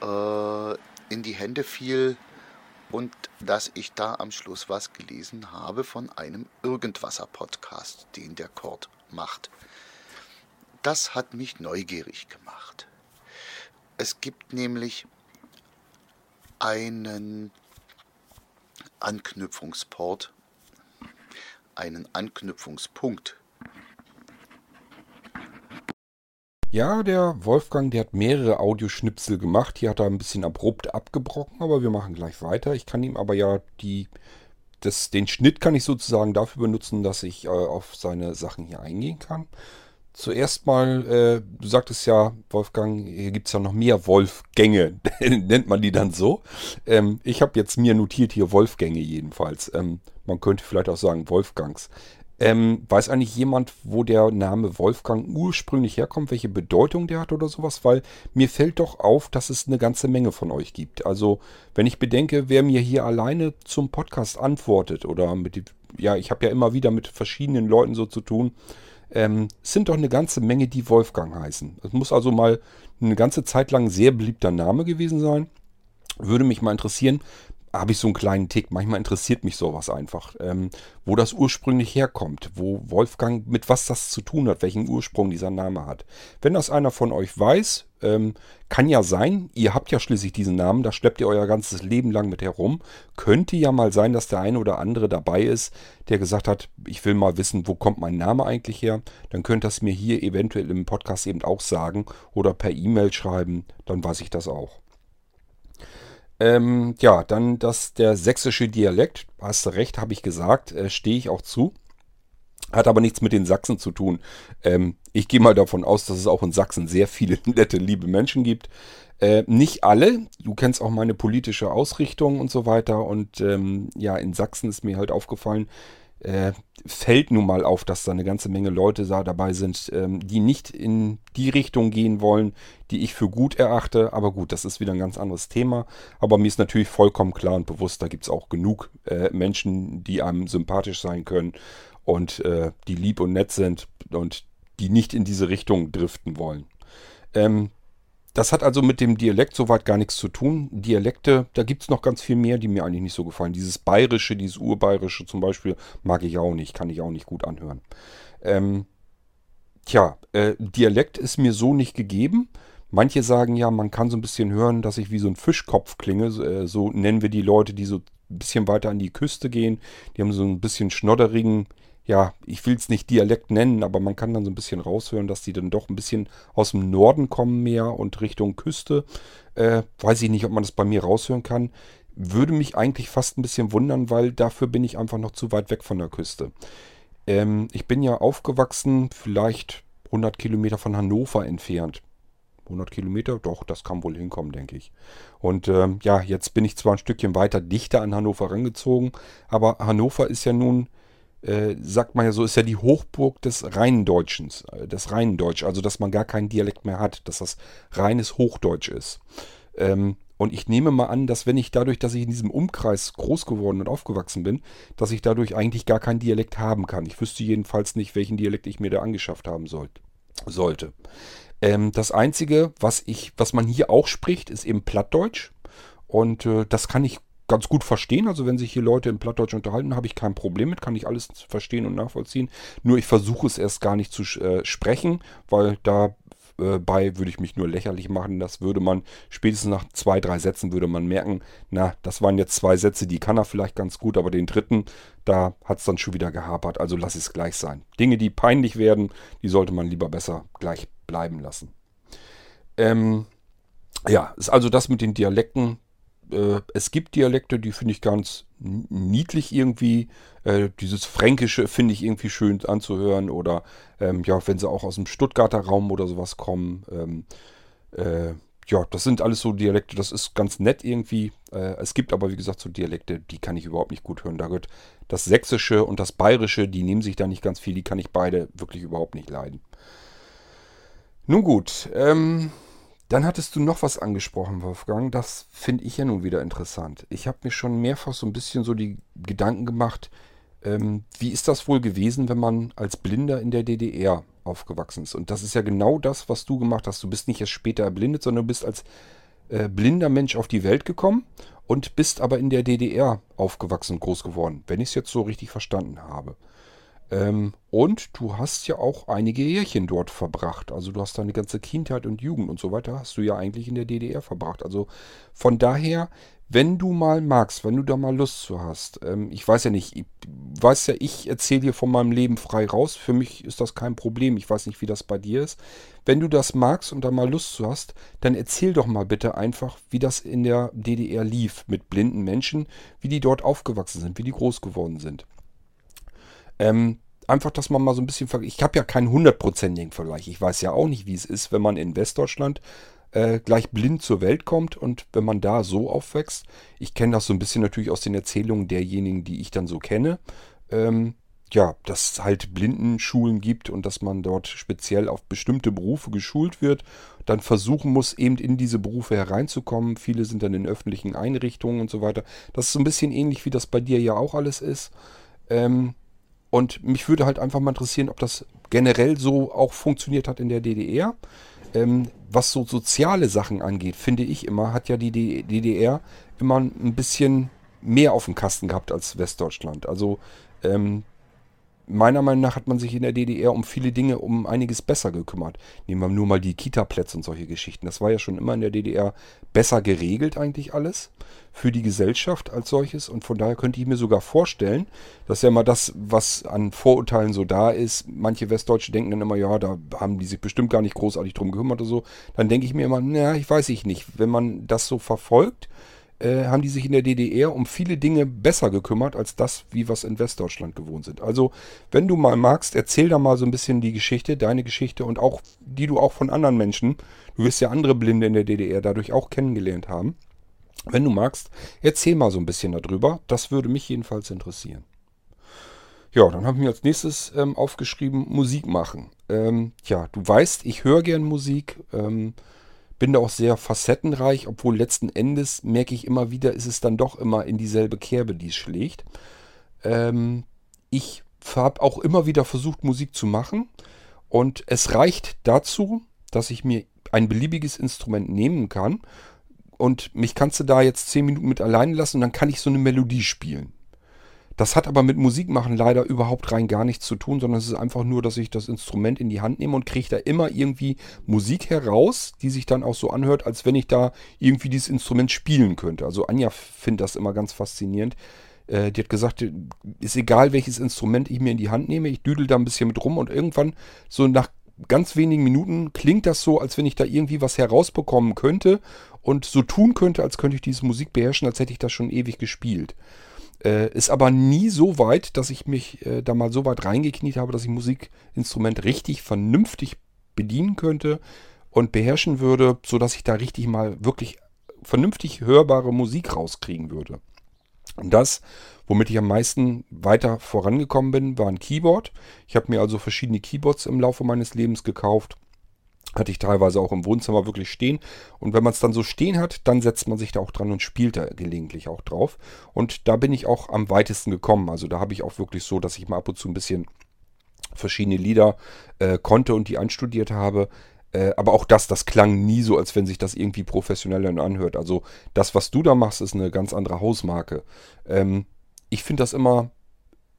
äh, in die Hände fiel und dass ich da am Schluss was gelesen habe von einem Irgendwasser-Podcast, den der Kord macht. Das hat mich neugierig gemacht. Es gibt nämlich einen Anknüpfungsport, einen Anknüpfungspunkt Ja, der Wolfgang, der hat mehrere Audioschnipsel gemacht. Hier hat er ein bisschen abrupt abgebrochen, aber wir machen gleich weiter. Ich kann ihm aber ja die, das, den Schnitt kann ich sozusagen dafür benutzen, dass ich äh, auf seine Sachen hier eingehen kann. Zuerst mal, äh, du sagtest ja, Wolfgang, hier gibt es ja noch mehr Wolfgänge, nennt man die dann so. Ähm, ich habe jetzt mir notiert hier Wolfgänge jedenfalls. Ähm, man könnte vielleicht auch sagen Wolfgangs. Ähm, weiß eigentlich jemand, wo der Name Wolfgang ursprünglich herkommt, welche Bedeutung der hat oder sowas? Weil mir fällt doch auf, dass es eine ganze Menge von euch gibt. Also, wenn ich bedenke, wer mir hier alleine zum Podcast antwortet oder mit ja, ich habe ja immer wieder mit verschiedenen Leuten so zu tun, ähm, sind doch eine ganze Menge, die Wolfgang heißen. Es muss also mal eine ganze Zeit lang sehr beliebter Name gewesen sein. Würde mich mal interessieren, habe ich so einen kleinen Tick. Manchmal interessiert mich sowas einfach, ähm, wo das ursprünglich herkommt, wo Wolfgang mit was das zu tun hat, welchen Ursprung dieser Name hat. Wenn das einer von euch weiß, ähm, kann ja sein, ihr habt ja schließlich diesen Namen, da schleppt ihr euer ganzes Leben lang mit herum. Könnte ja mal sein, dass der eine oder andere dabei ist, der gesagt hat, ich will mal wissen, wo kommt mein Name eigentlich her. Dann könnt ihr es mir hier eventuell im Podcast eben auch sagen oder per E-Mail schreiben, dann weiß ich das auch. Ähm, ja, dann das, der sächsische Dialekt, hast du recht, habe ich gesagt, äh, stehe ich auch zu. Hat aber nichts mit den Sachsen zu tun. Ähm, ich gehe mal davon aus, dass es auch in Sachsen sehr viele nette, liebe Menschen gibt. Äh, nicht alle. Du kennst auch meine politische Ausrichtung und so weiter. Und ähm, ja, in Sachsen ist mir halt aufgefallen, äh, fällt nun mal auf, dass da eine ganze Menge Leute da dabei sind, ähm, die nicht in die Richtung gehen wollen, die ich für gut erachte. Aber gut, das ist wieder ein ganz anderes Thema. Aber mir ist natürlich vollkommen klar und bewusst, da gibt es auch genug äh, Menschen, die einem sympathisch sein können und äh, die lieb und nett sind und die nicht in diese Richtung driften wollen. Ähm, das hat also mit dem Dialekt soweit gar nichts zu tun. Dialekte, da gibt es noch ganz viel mehr, die mir eigentlich nicht so gefallen. Dieses Bayerische, dieses Urbayerische zum Beispiel, mag ich auch nicht, kann ich auch nicht gut anhören. Ähm, tja, äh, Dialekt ist mir so nicht gegeben. Manche sagen ja, man kann so ein bisschen hören, dass ich wie so ein Fischkopf klinge. Äh, so nennen wir die Leute, die so ein bisschen weiter an die Küste gehen. Die haben so ein bisschen schnodderigen ja, ich will es nicht Dialekt nennen, aber man kann dann so ein bisschen raushören, dass die dann doch ein bisschen aus dem Norden kommen mehr und Richtung Küste. Äh, weiß ich nicht, ob man das bei mir raushören kann. Würde mich eigentlich fast ein bisschen wundern, weil dafür bin ich einfach noch zu weit weg von der Küste. Ähm, ich bin ja aufgewachsen, vielleicht 100 Kilometer von Hannover entfernt. 100 Kilometer, doch, das kann wohl hinkommen, denke ich. Und ähm, ja, jetzt bin ich zwar ein Stückchen weiter dichter an Hannover rangezogen, aber Hannover ist ja nun äh, sagt man ja so, ist ja die Hochburg des reinen Deutschens, äh, des reinen Deutsch, also dass man gar keinen Dialekt mehr hat, dass das reines Hochdeutsch ist. Ähm, und ich nehme mal an, dass wenn ich dadurch, dass ich in diesem Umkreis groß geworden und aufgewachsen bin, dass ich dadurch eigentlich gar keinen Dialekt haben kann. Ich wüsste jedenfalls nicht, welchen Dialekt ich mir da angeschafft haben sollt, sollte. Ähm, das Einzige, was ich, was man hier auch spricht, ist eben Plattdeutsch. Und äh, das kann ich ganz gut verstehen. Also wenn sich hier Leute im Plattdeutsch unterhalten, habe ich kein Problem mit, kann ich alles verstehen und nachvollziehen. Nur ich versuche es erst gar nicht zu äh, sprechen, weil dabei äh, würde ich mich nur lächerlich machen. Das würde man spätestens nach zwei, drei Sätzen würde man merken, na, das waren jetzt zwei Sätze, die kann er vielleicht ganz gut, aber den dritten, da hat es dann schon wieder gehapert. Also lass es gleich sein. Dinge, die peinlich werden, die sollte man lieber besser gleich bleiben lassen. Ähm, ja, ist also das mit den Dialekten äh, es gibt Dialekte, die finde ich ganz niedlich irgendwie. Äh, dieses Fränkische finde ich irgendwie schön anzuhören. Oder ähm, ja, wenn sie auch aus dem Stuttgarter Raum oder sowas kommen. Ähm, äh, ja, das sind alles so Dialekte, das ist ganz nett irgendwie. Äh, es gibt aber, wie gesagt, so Dialekte, die kann ich überhaupt nicht gut hören. Da gehört das Sächsische und das Bayerische, die nehmen sich da nicht ganz viel, die kann ich beide wirklich überhaupt nicht leiden. Nun gut, ähm, dann hattest du noch was angesprochen, Wolfgang. Das finde ich ja nun wieder interessant. Ich habe mir schon mehrfach so ein bisschen so die Gedanken gemacht, ähm, wie ist das wohl gewesen, wenn man als Blinder in der DDR aufgewachsen ist? Und das ist ja genau das, was du gemacht hast. Du bist nicht erst später erblindet, sondern du bist als äh, blinder Mensch auf die Welt gekommen und bist aber in der DDR aufgewachsen und groß geworden, wenn ich es jetzt so richtig verstanden habe. Ähm, und du hast ja auch einige Jährchen dort verbracht. Also du hast deine ganze Kindheit und Jugend und so weiter hast du ja eigentlich in der DDR verbracht. Also von daher, wenn du mal magst, wenn du da mal Lust zu hast, ähm, ich weiß ja nicht, ich weiß ja, ich erzähle dir von meinem Leben frei raus. Für mich ist das kein Problem. Ich weiß nicht, wie das bei dir ist. Wenn du das magst und da mal Lust zu hast, dann erzähl doch mal bitte einfach, wie das in der DDR lief mit blinden Menschen, wie die dort aufgewachsen sind, wie die groß geworden sind. Ähm, einfach, dass man mal so ein bisschen Ich habe ja keinen hundertprozentigen Vergleich. Ich weiß ja auch nicht, wie es ist, wenn man in Westdeutschland äh, gleich blind zur Welt kommt und wenn man da so aufwächst. Ich kenne das so ein bisschen natürlich aus den Erzählungen derjenigen, die ich dann so kenne. Ähm, ja, dass es halt Blindenschulen gibt und dass man dort speziell auf bestimmte Berufe geschult wird, dann versuchen muss, eben in diese Berufe hereinzukommen. Viele sind dann in öffentlichen Einrichtungen und so weiter. Das ist so ein bisschen ähnlich, wie das bei dir ja auch alles ist. Ähm, und mich würde halt einfach mal interessieren, ob das generell so auch funktioniert hat in der DDR. Ähm, was so soziale Sachen angeht, finde ich immer, hat ja die DDR immer ein bisschen mehr auf dem Kasten gehabt als Westdeutschland. Also ähm, meiner Meinung nach hat man sich in der DDR um viele Dinge um einiges besser gekümmert. Nehmen wir nur mal die Kita-Plätze und solche Geschichten. Das war ja schon immer in der DDR besser geregelt eigentlich alles für die Gesellschaft als solches. Und von daher könnte ich mir sogar vorstellen, dass ja mal das, was an Vorurteilen so da ist, manche Westdeutsche denken dann immer, ja, da haben die sich bestimmt gar nicht großartig drum gekümmert oder so. Dann denke ich mir immer, naja, ich weiß ich nicht. Wenn man das so verfolgt, äh, haben die sich in der DDR um viele Dinge besser gekümmert, als das, wie wir es in Westdeutschland gewohnt sind. Also, wenn du mal magst, erzähl da mal so ein bisschen die Geschichte, deine Geschichte und auch die du auch von anderen Menschen, du wirst ja andere Blinde in der DDR dadurch auch kennengelernt haben. Wenn du magst, erzähl mal so ein bisschen darüber. Das würde mich jedenfalls interessieren. Ja, dann habe ich mir als nächstes ähm, aufgeschrieben, Musik machen. Ähm, ja, du weißt, ich höre gern Musik. Ähm, bin da auch sehr facettenreich, obwohl letzten Endes merke ich immer wieder, ist es dann doch immer in dieselbe Kerbe, die es schlägt. Ähm, ich habe auch immer wieder versucht, Musik zu machen und es reicht dazu, dass ich mir ein beliebiges Instrument nehmen kann und mich kannst du da jetzt 10 Minuten mit alleine lassen und dann kann ich so eine Melodie spielen. Das hat aber mit Musik machen leider überhaupt rein gar nichts zu tun, sondern es ist einfach nur, dass ich das Instrument in die Hand nehme und kriege da immer irgendwie Musik heraus, die sich dann auch so anhört, als wenn ich da irgendwie dieses Instrument spielen könnte. Also Anja findet das immer ganz faszinierend. Äh, die hat gesagt, ist egal welches Instrument ich mir in die Hand nehme, ich düdel da ein bisschen mit rum und irgendwann so nach ganz wenigen Minuten klingt das so, als wenn ich da irgendwie was herausbekommen könnte und so tun könnte, als könnte ich diese Musik beherrschen, als hätte ich das schon ewig gespielt. Äh, ist aber nie so weit, dass ich mich äh, da mal so weit reingekniet habe, dass ich Musikinstrument richtig vernünftig bedienen könnte und beherrschen würde, sodass ich da richtig mal wirklich vernünftig hörbare Musik rauskriegen würde. Und das, womit ich am meisten weiter vorangekommen bin, war ein Keyboard. Ich habe mir also verschiedene Keyboards im Laufe meines Lebens gekauft hatte ich teilweise auch im Wohnzimmer wirklich stehen. Und wenn man es dann so stehen hat, dann setzt man sich da auch dran und spielt da gelegentlich auch drauf. Und da bin ich auch am weitesten gekommen. Also da habe ich auch wirklich so, dass ich mal ab und zu ein bisschen verschiedene Lieder äh, konnte und die einstudiert habe. Äh, aber auch das, das klang nie so, als wenn sich das irgendwie professionell anhört. Also das, was du da machst, ist eine ganz andere Hausmarke. Ähm, ich finde das immer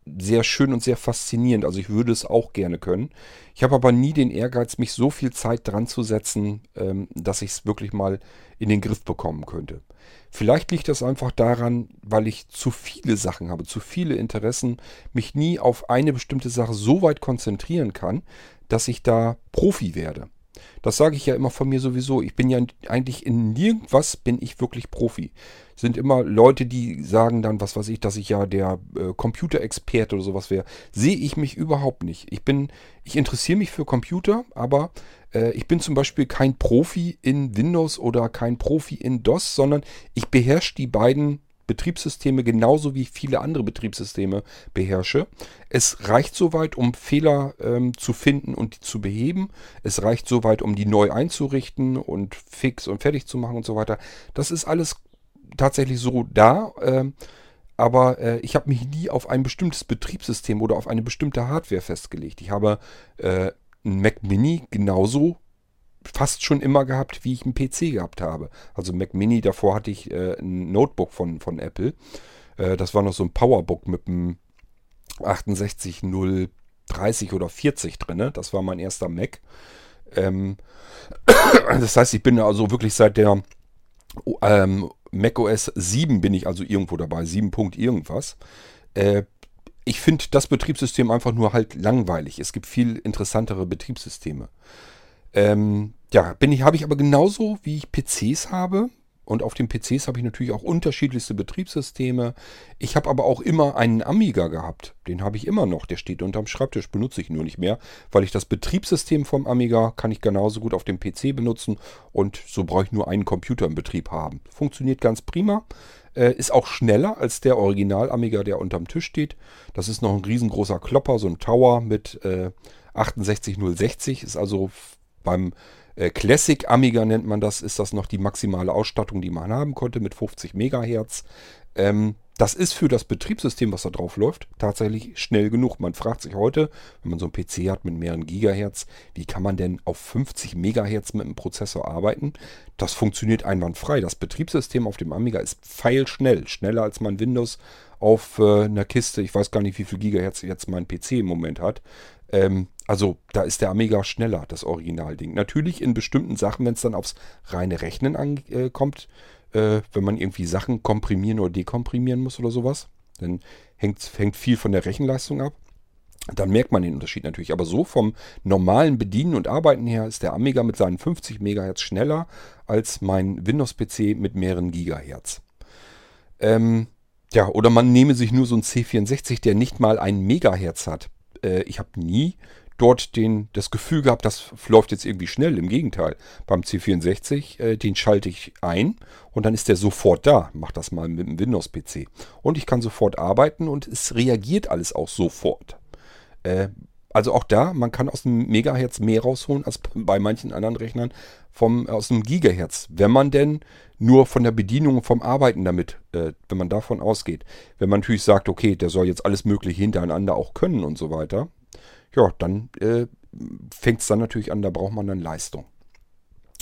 sehr schön und sehr faszinierend. Also ich würde es auch gerne können. Ich habe aber nie den Ehrgeiz, mich so viel Zeit dran zu setzen, ähm, dass ich es wirklich mal in den Griff bekommen könnte. Vielleicht liegt das einfach daran, weil ich zu viele Sachen habe, zu viele Interessen, mich nie auf eine bestimmte Sache so weit konzentrieren kann, dass ich da Profi werde. Das sage ich ja immer von mir sowieso. Ich bin ja eigentlich in nirgendwas bin ich wirklich Profi. Sind immer Leute, die sagen dann, was weiß ich, dass ich ja der äh, Computerexperte oder sowas wäre. Sehe ich mich überhaupt nicht. Ich bin, ich interessiere mich für Computer, aber äh, ich bin zum Beispiel kein Profi in Windows oder kein Profi in DOS, sondern ich beherrsche die beiden Betriebssysteme genauso wie viele andere Betriebssysteme beherrsche. Es reicht soweit, um Fehler ähm, zu finden und die zu beheben. Es reicht soweit, um die neu einzurichten und fix und fertig zu machen und so weiter. Das ist alles tatsächlich so da. Äh, aber äh, ich habe mich nie auf ein bestimmtes Betriebssystem oder auf eine bestimmte Hardware festgelegt. Ich habe äh, ein Mac Mini genauso fast schon immer gehabt, wie ich einen PC gehabt habe. Also Mac Mini, davor hatte ich äh, ein Notebook von, von Apple. Äh, das war noch so ein Powerbook mit einem 68030 oder 40 drin. Das war mein erster Mac. Ähm, das heißt, ich bin also wirklich seit der ähm, Mac OS 7 bin ich also irgendwo dabei, 7 Punkt irgendwas. Äh, ich finde das Betriebssystem einfach nur halt langweilig. Es gibt viel interessantere Betriebssysteme. Ähm, ja, bin ich, habe ich aber genauso, wie ich PCs habe Und auf den PCs habe ich natürlich auch unterschiedlichste Betriebssysteme. Ich habe aber auch immer einen Amiga gehabt. Den habe ich immer noch. Der steht unterm Schreibtisch, benutze ich nur nicht mehr, weil ich das Betriebssystem vom Amiga kann ich genauso gut auf dem PC benutzen und so brauche ich nur einen Computer im Betrieb haben. Funktioniert ganz prima. Äh, ist auch schneller als der Original Amiga, der unterm Tisch steht. Das ist noch ein riesengroßer Klopper, so ein Tower mit äh, 68060. Ist also beim äh, Classic Amiga nennt man das, ist das noch die maximale Ausstattung, die man haben konnte mit 50 Megahertz. Ähm, das ist für das Betriebssystem, was da drauf läuft, tatsächlich schnell genug. Man fragt sich heute, wenn man so einen PC hat mit mehreren Gigahertz, wie kann man denn auf 50 Megahertz mit einem Prozessor arbeiten? Das funktioniert einwandfrei. Das Betriebssystem auf dem Amiga ist pfeilschnell, schneller als mein Windows auf äh, einer Kiste. Ich weiß gar nicht, wie viel Gigahertz jetzt mein PC im Moment hat. Ähm, also da ist der Amiga schneller, das Originalding. Natürlich in bestimmten Sachen, wenn es dann aufs reine Rechnen ankommt, äh, wenn man irgendwie Sachen komprimieren oder dekomprimieren muss oder sowas, dann hängt, hängt viel von der Rechenleistung ab. Dann merkt man den Unterschied natürlich. Aber so vom normalen Bedienen und Arbeiten her ist der Amiga mit seinen 50 MHz schneller als mein Windows-PC mit mehreren Gigahertz. Ähm, ja, oder man nehme sich nur so einen C64, der nicht mal einen Megahertz hat. Äh, ich habe nie dort den, das Gefühl gehabt, das läuft jetzt irgendwie schnell. Im Gegenteil, beim C64, äh, den schalte ich ein und dann ist der sofort da. Mach das mal mit dem Windows-PC. Und ich kann sofort arbeiten und es reagiert alles auch sofort. Äh, also auch da, man kann aus dem Megahertz mehr rausholen als bei manchen anderen Rechnern vom, aus dem Gigahertz. Wenn man denn nur von der Bedienung vom Arbeiten damit, äh, wenn man davon ausgeht. Wenn man natürlich sagt, okay, der soll jetzt alles Mögliche hintereinander auch können und so weiter, ja, dann äh, fängt es dann natürlich an, da braucht man dann Leistung.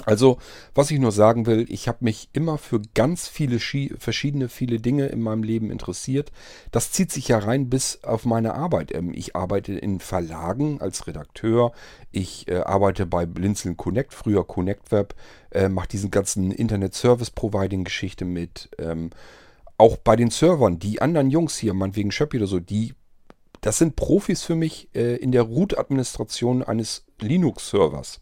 Also, was ich nur sagen will, ich habe mich immer für ganz viele verschiedene, viele Dinge in meinem Leben interessiert. Das zieht sich ja rein bis auf meine Arbeit. Ähm, ich arbeite in Verlagen als Redakteur. Ich äh, arbeite bei Blinzeln Connect, früher Connect Web, äh, mache diesen ganzen Internet Service Providing Geschichte mit. Ähm, auch bei den Servern, die anderen Jungs hier, meinetwegen Schöppi oder so, die das sind Profis für mich äh, in der Root-Administration eines Linux-Servers.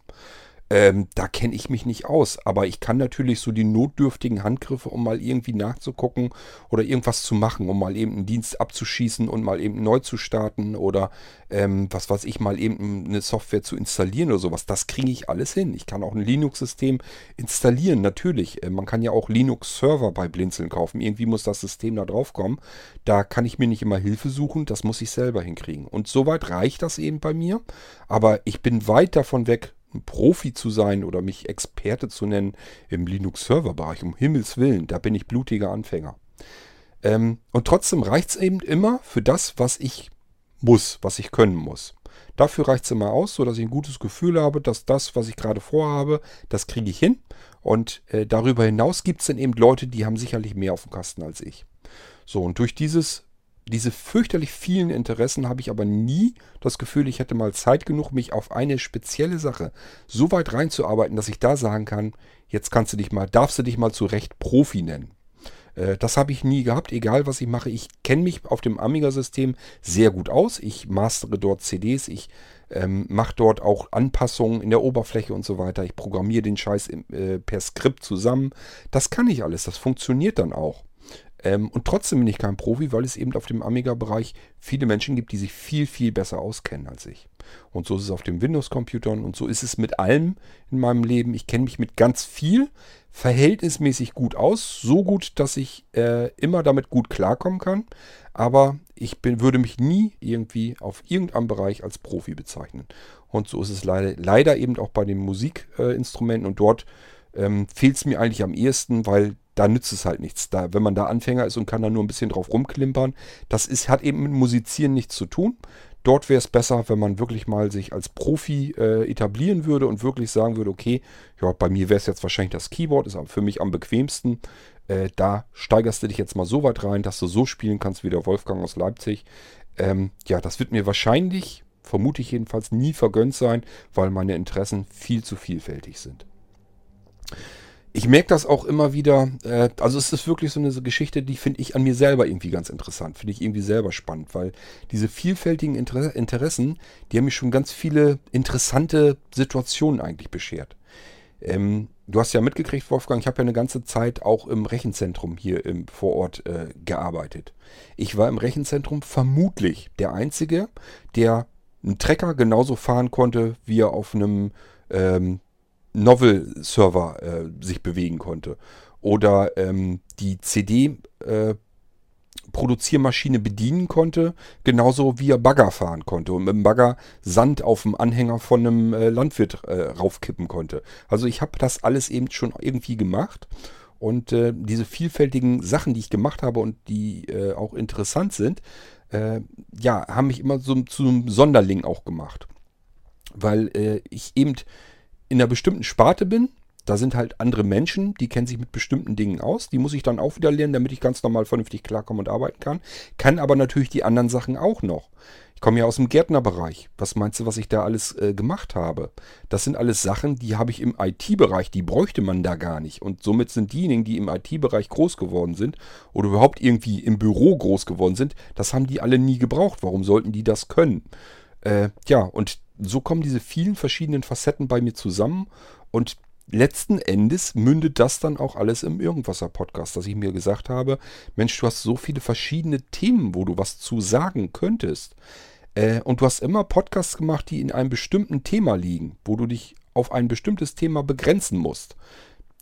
Ähm, da kenne ich mich nicht aus, aber ich kann natürlich so die notdürftigen Handgriffe, um mal irgendwie nachzugucken oder irgendwas zu machen, um mal eben einen Dienst abzuschießen und mal eben neu zu starten oder ähm, was weiß ich, mal eben eine Software zu installieren oder sowas. Das kriege ich alles hin. Ich kann auch ein Linux-System installieren, natürlich. Äh, man kann ja auch Linux-Server bei Blinzeln kaufen. Irgendwie muss das System da drauf kommen. Da kann ich mir nicht immer Hilfe suchen, das muss ich selber hinkriegen. Und soweit reicht das eben bei mir. Aber ich bin weit davon weg, Profi zu sein oder mich Experte zu nennen im Linux-Server-Bereich. Um Himmels Willen, da bin ich blutiger Anfänger. Ähm, und trotzdem reicht es eben immer für das, was ich muss, was ich können muss. Dafür reicht es immer aus, sodass ich ein gutes Gefühl habe, dass das, was ich gerade vorhabe, das kriege ich hin. Und äh, darüber hinaus gibt es dann eben Leute, die haben sicherlich mehr auf dem Kasten als ich. So, und durch dieses diese fürchterlich vielen Interessen habe ich aber nie das Gefühl, ich hätte mal Zeit genug, mich auf eine spezielle Sache so weit reinzuarbeiten, dass ich da sagen kann, jetzt kannst du dich mal, darfst du dich mal zu Recht Profi nennen. Äh, das habe ich nie gehabt, egal was ich mache. Ich kenne mich auf dem Amiga-System sehr gut aus. Ich mastere dort CDs, ich ähm, mache dort auch Anpassungen in der Oberfläche und so weiter. Ich programmiere den Scheiß äh, per Skript zusammen. Das kann ich alles, das funktioniert dann auch. Ähm, und trotzdem bin ich kein Profi, weil es eben auf dem Amiga-Bereich viele Menschen gibt, die sich viel, viel besser auskennen als ich. Und so ist es auf den Windows-Computern und so ist es mit allem in meinem Leben. Ich kenne mich mit ganz viel verhältnismäßig gut aus. So gut, dass ich äh, immer damit gut klarkommen kann. Aber ich bin, würde mich nie irgendwie auf irgendeinem Bereich als Profi bezeichnen. Und so ist es leider, leider eben auch bei den Musikinstrumenten. Äh, und dort ähm, fehlt es mir eigentlich am ehesten, weil da nützt es halt nichts. Da, wenn man da Anfänger ist und kann da nur ein bisschen drauf rumklimpern, das ist, hat eben mit Musizieren nichts zu tun. Dort wäre es besser, wenn man wirklich mal sich als Profi äh, etablieren würde und wirklich sagen würde, okay, ja, bei mir wäre es jetzt wahrscheinlich das Keyboard, ist für mich am bequemsten. Äh, da steigerst du dich jetzt mal so weit rein, dass du so spielen kannst wie der Wolfgang aus Leipzig. Ähm, ja, das wird mir wahrscheinlich, vermute ich jedenfalls, nie vergönnt sein, weil meine Interessen viel zu vielfältig sind ich merke das auch immer wieder. Äh, also es ist wirklich so eine Geschichte, die finde ich an mir selber irgendwie ganz interessant. Finde ich irgendwie selber spannend, weil diese vielfältigen Inter Interessen, die haben mich schon ganz viele interessante Situationen eigentlich beschert. Ähm, du hast ja mitgekriegt, Wolfgang, ich habe ja eine ganze Zeit auch im Rechenzentrum hier im Vorort äh, gearbeitet. Ich war im Rechenzentrum vermutlich der Einzige, der einen Trecker genauso fahren konnte, wie er auf einem ähm, Novel-Server äh, sich bewegen konnte. Oder ähm, die CD äh, bedienen konnte, genauso wie er Bagger fahren konnte und mit dem Bagger Sand auf dem Anhänger von einem äh, Landwirt äh, raufkippen konnte. Also ich habe das alles eben schon irgendwie gemacht und äh, diese vielfältigen Sachen, die ich gemacht habe und die äh, auch interessant sind, ja, haben mich immer so zu einem Sonderling auch gemacht. Weil ich eben in einer bestimmten Sparte bin, da sind halt andere Menschen, die kennen sich mit bestimmten Dingen aus. Die muss ich dann auch wieder lernen, damit ich ganz normal vernünftig klarkommen und arbeiten kann. Kann aber natürlich die anderen Sachen auch noch. Ich komme ja aus dem Gärtnerbereich. Was meinst du, was ich da alles äh, gemacht habe? Das sind alles Sachen, die habe ich im IT-Bereich, die bräuchte man da gar nicht. Und somit sind diejenigen, die im IT-Bereich groß geworden sind oder überhaupt irgendwie im Büro groß geworden sind, das haben die alle nie gebraucht. Warum sollten die das können? Äh, ja, und so kommen diese vielen verschiedenen Facetten bei mir zusammen und letzten Endes mündet das dann auch alles im Irgendwasser-Podcast, dass ich mir gesagt habe, Mensch, du hast so viele verschiedene Themen, wo du was zu sagen könntest. Äh, und du hast immer Podcasts gemacht, die in einem bestimmten Thema liegen, wo du dich auf ein bestimmtes Thema begrenzen musst.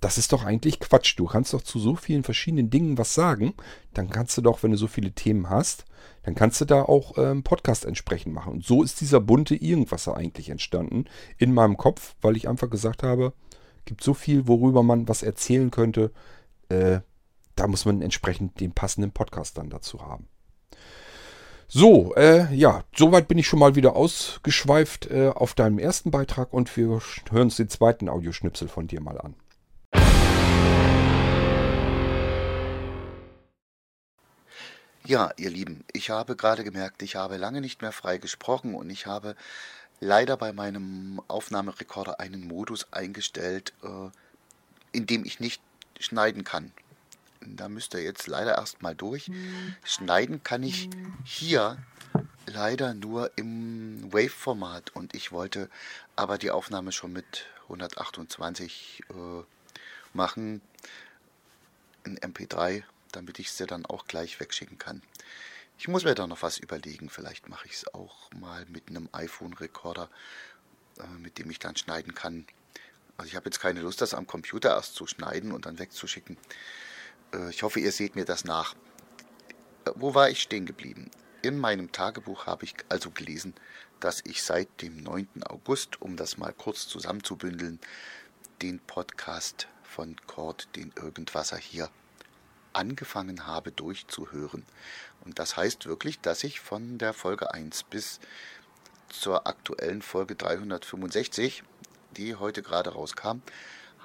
Das ist doch eigentlich Quatsch. Du kannst doch zu so vielen verschiedenen Dingen was sagen. Dann kannst du doch, wenn du so viele Themen hast, dann kannst du da auch ähm, Podcast entsprechend machen. Und so ist dieser bunte Irgendwasser eigentlich entstanden in meinem Kopf, weil ich einfach gesagt habe, gibt so viel, worüber man was erzählen könnte. Äh, da muss man entsprechend den passenden Podcast dann dazu haben. So, äh, ja, soweit bin ich schon mal wieder ausgeschweift äh, auf deinem ersten Beitrag und wir hören uns den zweiten Audioschnipsel von dir mal an. Ja, ihr Lieben, ich habe gerade gemerkt, ich habe lange nicht mehr frei gesprochen und ich habe leider bei meinem Aufnahmerekorder einen Modus eingestellt, äh, in dem ich nicht schneiden kann. Da müsst ihr jetzt leider erstmal durch. Schneiden kann ich hier leider nur im Wave-Format und ich wollte aber die Aufnahme schon mit 128 äh, machen in MP3, damit ich sie dann auch gleich wegschicken kann. Ich muss mir da noch was überlegen. Vielleicht mache ich es auch mal mit einem iPhone-Recorder, äh, mit dem ich dann schneiden kann. Also ich habe jetzt keine Lust, das am Computer erst zu schneiden und dann wegzuschicken. Äh, ich hoffe, ihr seht mir das nach. Äh, wo war ich stehen geblieben? In meinem Tagebuch habe ich also gelesen, dass ich seit dem 9. August, um das mal kurz zusammenzubündeln, den Podcast von Kord, den Irgendwasser hier angefangen habe durchzuhören. Und das heißt wirklich, dass ich von der Folge 1 bis zur aktuellen Folge 365, die heute gerade rauskam,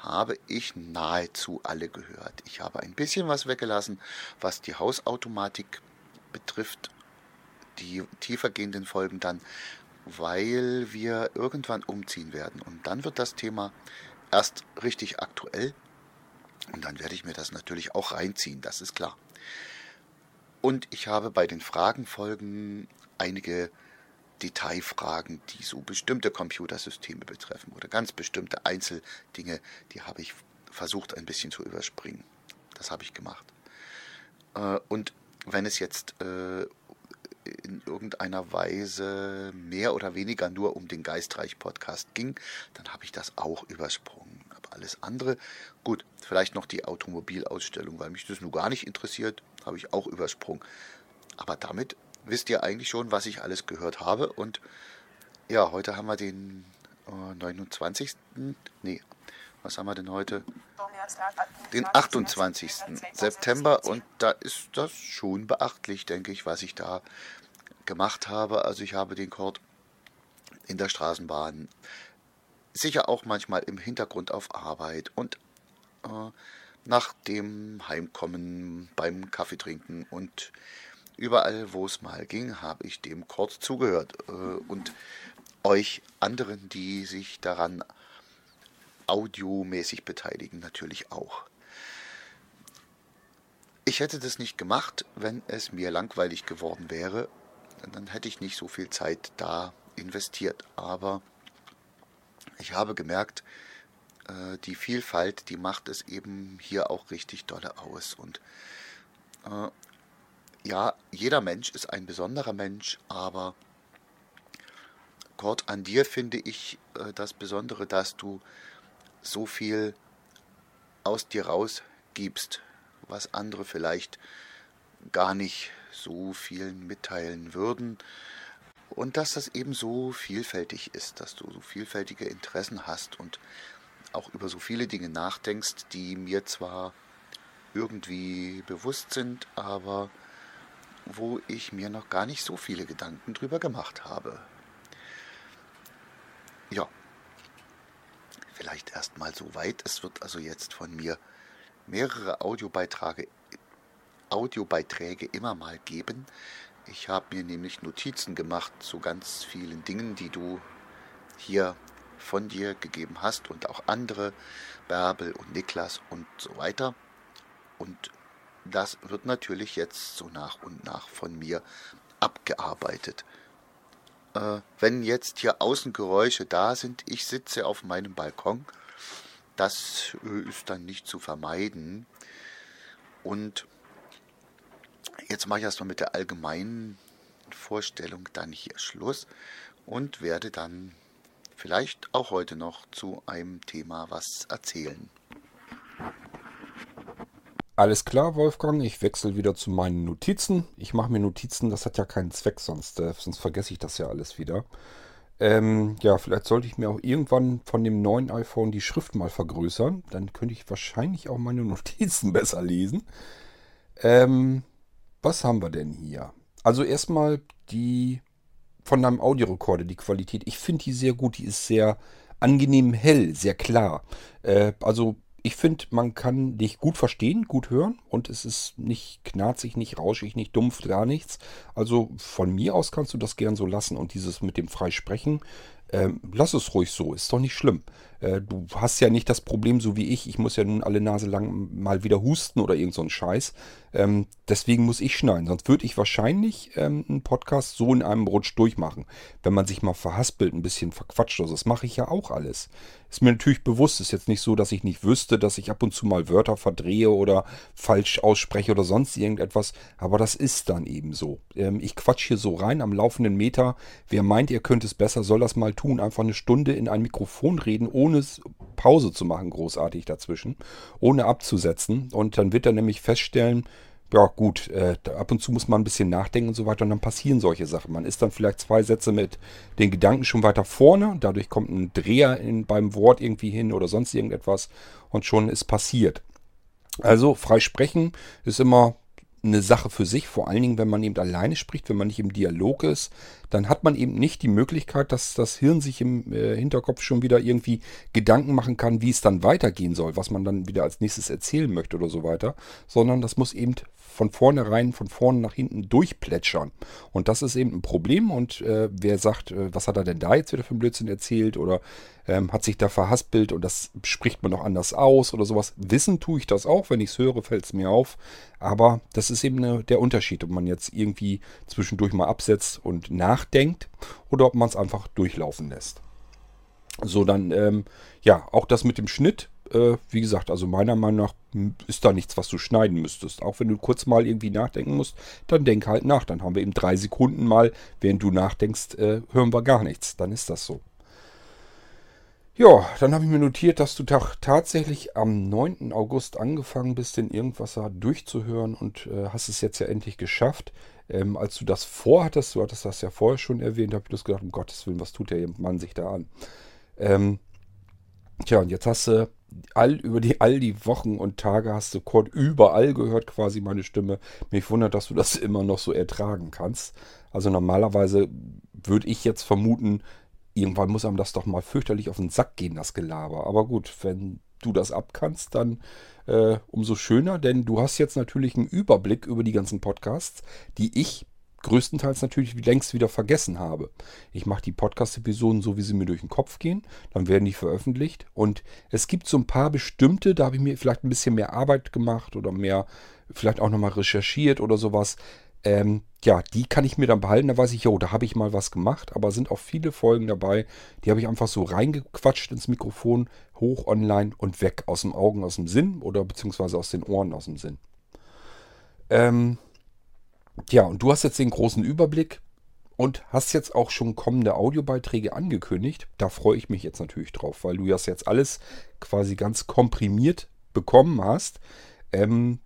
habe ich nahezu alle gehört. Ich habe ein bisschen was weggelassen, was die Hausautomatik betrifft, die tiefergehenden Folgen dann, weil wir irgendwann umziehen werden. Und dann wird das Thema erst richtig aktuell und dann werde ich mir das natürlich auch reinziehen, das ist klar. Und ich habe bei den Fragenfolgen einige Detailfragen, die so bestimmte Computersysteme betreffen oder ganz bestimmte Einzeldinge, die habe ich versucht ein bisschen zu überspringen. Das habe ich gemacht. Äh, und wenn es jetzt äh, in irgendeiner Weise mehr oder weniger nur um den Geistreich-Podcast ging, dann habe ich das auch übersprungen. Alles andere, gut, vielleicht noch die Automobilausstellung, weil mich das nur gar nicht interessiert, habe ich auch übersprungen. Aber damit wisst ihr eigentlich schon, was ich alles gehört habe. Und ja, heute haben wir den äh, 29. Nee, was haben wir denn heute? Den 28. September und da ist das schon beachtlich, denke ich, was ich da gemacht habe. Also ich habe den Chord in der Straßenbahn, sicher auch manchmal im Hintergrund auf Arbeit und äh, nach dem Heimkommen beim Kaffeetrinken und überall, wo es mal ging, habe ich dem Chord zugehört äh, und euch anderen, die sich daran audiomäßig beteiligen, natürlich auch. Ich hätte das nicht gemacht, wenn es mir langweilig geworden wäre dann hätte ich nicht so viel Zeit da investiert. Aber ich habe gemerkt, äh, die Vielfalt, die macht es eben hier auch richtig dolle aus. Und äh, ja, jeder Mensch ist ein besonderer Mensch, aber Kurt, an dir finde ich äh, das Besondere, dass du so viel aus dir rausgibst, was andere vielleicht gar nicht so vielen mitteilen würden. Und dass das eben so vielfältig ist, dass du so vielfältige Interessen hast und auch über so viele Dinge nachdenkst, die mir zwar irgendwie bewusst sind, aber wo ich mir noch gar nicht so viele Gedanken drüber gemacht habe. Ja, vielleicht erstmal so weit. Es wird also jetzt von mir mehrere Audiobeiträge, Audiobeiträge immer mal geben. Ich habe mir nämlich Notizen gemacht zu ganz vielen Dingen, die du hier von dir gegeben hast und auch andere, Bärbel und Niklas und so weiter. Und das wird natürlich jetzt so nach und nach von mir abgearbeitet. Äh, wenn jetzt hier Außengeräusche da sind, ich sitze auf meinem Balkon, das äh, ist dann nicht zu vermeiden. Und jetzt mache ich erstmal mit der allgemeinen Vorstellung dann hier Schluss und werde dann vielleicht auch heute noch zu einem Thema was erzählen. Alles klar, Wolfgang, ich wechsle wieder zu meinen Notizen. Ich mache mir Notizen, das hat ja keinen Zweck, sonst, äh, sonst vergesse ich das ja alles wieder. Ähm, ja, vielleicht sollte ich mir auch irgendwann von dem neuen iPhone die Schrift mal vergrößern. Dann könnte ich wahrscheinlich auch meine Notizen besser lesen. Ähm, was haben wir denn hier? Also erstmal die von deinem Audiorekorder, die Qualität. Ich finde die sehr gut. Die ist sehr angenehm hell, sehr klar. Äh, also ich finde, man kann dich gut verstehen, gut hören und es ist nicht knarzig, nicht rauschig, nicht dumpf, gar nichts. Also von mir aus kannst du das gern so lassen und dieses mit dem Freisprechen, ähm, lass es ruhig so, ist doch nicht schlimm. Äh, du hast ja nicht das Problem so wie ich. Ich muss ja nun alle Nase lang mal wieder husten oder irgend so ein Scheiß. Ähm, deswegen muss ich schneiden. Sonst würde ich wahrscheinlich ähm, einen Podcast so in einem Rutsch durchmachen. Wenn man sich mal verhaspelt, ein bisschen verquatscht. Also das mache ich ja auch alles. Ist mir natürlich bewusst. Ist jetzt nicht so, dass ich nicht wüsste, dass ich ab und zu mal Wörter verdrehe oder falsch ausspreche oder sonst irgendetwas. Aber das ist dann eben so. Ähm, ich quatsch hier so rein am laufenden Meter. Wer meint, ihr könnt es besser, soll das mal tun. Einfach eine Stunde in ein Mikrofon reden, ohne Pause zu machen, großartig dazwischen. Ohne abzusetzen. Und dann wird er nämlich feststellen, ja gut, äh, ab und zu muss man ein bisschen nachdenken und so weiter und dann passieren solche Sachen. Man ist dann vielleicht zwei Sätze mit den Gedanken schon weiter vorne, dadurch kommt ein Dreher in, beim Wort irgendwie hin oder sonst irgendetwas und schon ist passiert. Also frei sprechen ist immer eine Sache für sich, vor allen Dingen, wenn man eben alleine spricht, wenn man nicht im Dialog ist, dann hat man eben nicht die Möglichkeit, dass das Hirn sich im äh, Hinterkopf schon wieder irgendwie Gedanken machen kann, wie es dann weitergehen soll, was man dann wieder als nächstes erzählen möchte oder so weiter, sondern das muss eben von vornherein, von vorne nach hinten durchplätschern. Und das ist eben ein Problem. Und äh, wer sagt, äh, was hat er denn da jetzt wieder für einen Blödsinn erzählt oder ähm, hat sich da verhaspelt und das spricht man noch anders aus oder sowas. Wissen tue ich das auch, wenn ich es höre, fällt es mir auf. Aber das ist eben eine, der Unterschied, ob man jetzt irgendwie zwischendurch mal absetzt und nachdenkt oder ob man es einfach durchlaufen lässt. So, dann, ähm, ja, auch das mit dem Schnitt äh, wie gesagt, also meiner Meinung nach ist da nichts, was du schneiden müsstest. Auch wenn du kurz mal irgendwie nachdenken musst, dann denk halt nach. Dann haben wir eben drei Sekunden mal, während du nachdenkst, äh, hören wir gar nichts. Dann ist das so. Ja, dann habe ich mir notiert, dass du tatsächlich am 9. August angefangen bist, den Irgendwasser durchzuhören und äh, hast es jetzt ja endlich geschafft. Ähm, als du das vorhattest, du hattest das ja vorher schon erwähnt, habe ich das gedacht, um Gottes Willen, was tut der Mann sich da an? Ähm, tja, und jetzt hast du all über die all die Wochen und Tage hast du Kurt überall gehört quasi meine Stimme. Mich wundert, dass du das immer noch so ertragen kannst. Also normalerweise würde ich jetzt vermuten, irgendwann muss einem das doch mal fürchterlich auf den Sack gehen, das Gelaber. Aber gut, wenn du das abkannst, dann äh, umso schöner, denn du hast jetzt natürlich einen Überblick über die ganzen Podcasts, die ich größtenteils natürlich längst wieder vergessen habe. Ich mache die Podcast-Episoden so, wie sie mir durch den Kopf gehen. Dann werden die veröffentlicht. Und es gibt so ein paar bestimmte, da habe ich mir vielleicht ein bisschen mehr Arbeit gemacht oder mehr, vielleicht auch nochmal recherchiert oder sowas. Ähm, ja, die kann ich mir dann behalten. Da weiß ich, jo, da habe ich mal was gemacht. Aber sind auch viele Folgen dabei, die habe ich einfach so reingequatscht ins Mikrofon, hoch online und weg. Aus dem Augen, aus dem Sinn oder beziehungsweise aus den Ohren, aus dem Sinn. Ähm, ja, und du hast jetzt den großen Überblick und hast jetzt auch schon kommende Audiobeiträge angekündigt. Da freue ich mich jetzt natürlich drauf, weil du das jetzt alles quasi ganz komprimiert bekommen hast. Ähm,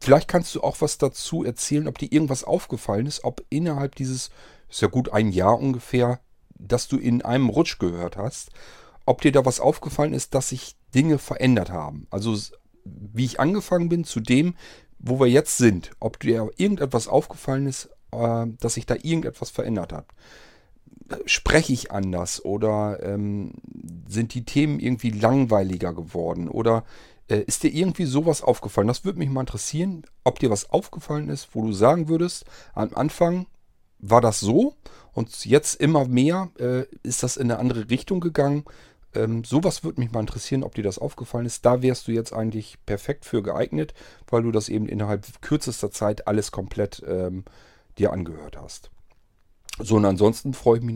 vielleicht kannst du auch was dazu erzählen, ob dir irgendwas aufgefallen ist, ob innerhalb dieses, ist ja gut ein Jahr ungefähr, dass du in einem Rutsch gehört hast, ob dir da was aufgefallen ist, dass sich Dinge verändert haben. Also wie ich angefangen bin zu dem, wo wir jetzt sind, ob dir irgendetwas aufgefallen ist, äh, dass sich da irgendetwas verändert hat. Spreche ich anders oder ähm, sind die Themen irgendwie langweiliger geworden oder äh, ist dir irgendwie sowas aufgefallen? Das würde mich mal interessieren, ob dir was aufgefallen ist, wo du sagen würdest, am Anfang war das so und jetzt immer mehr äh, ist das in eine andere Richtung gegangen. Ähm, sowas würde mich mal interessieren, ob dir das aufgefallen ist. Da wärst du jetzt eigentlich perfekt für geeignet, weil du das eben innerhalb kürzester Zeit alles komplett ähm, dir angehört hast. So, und ansonsten freue ich mich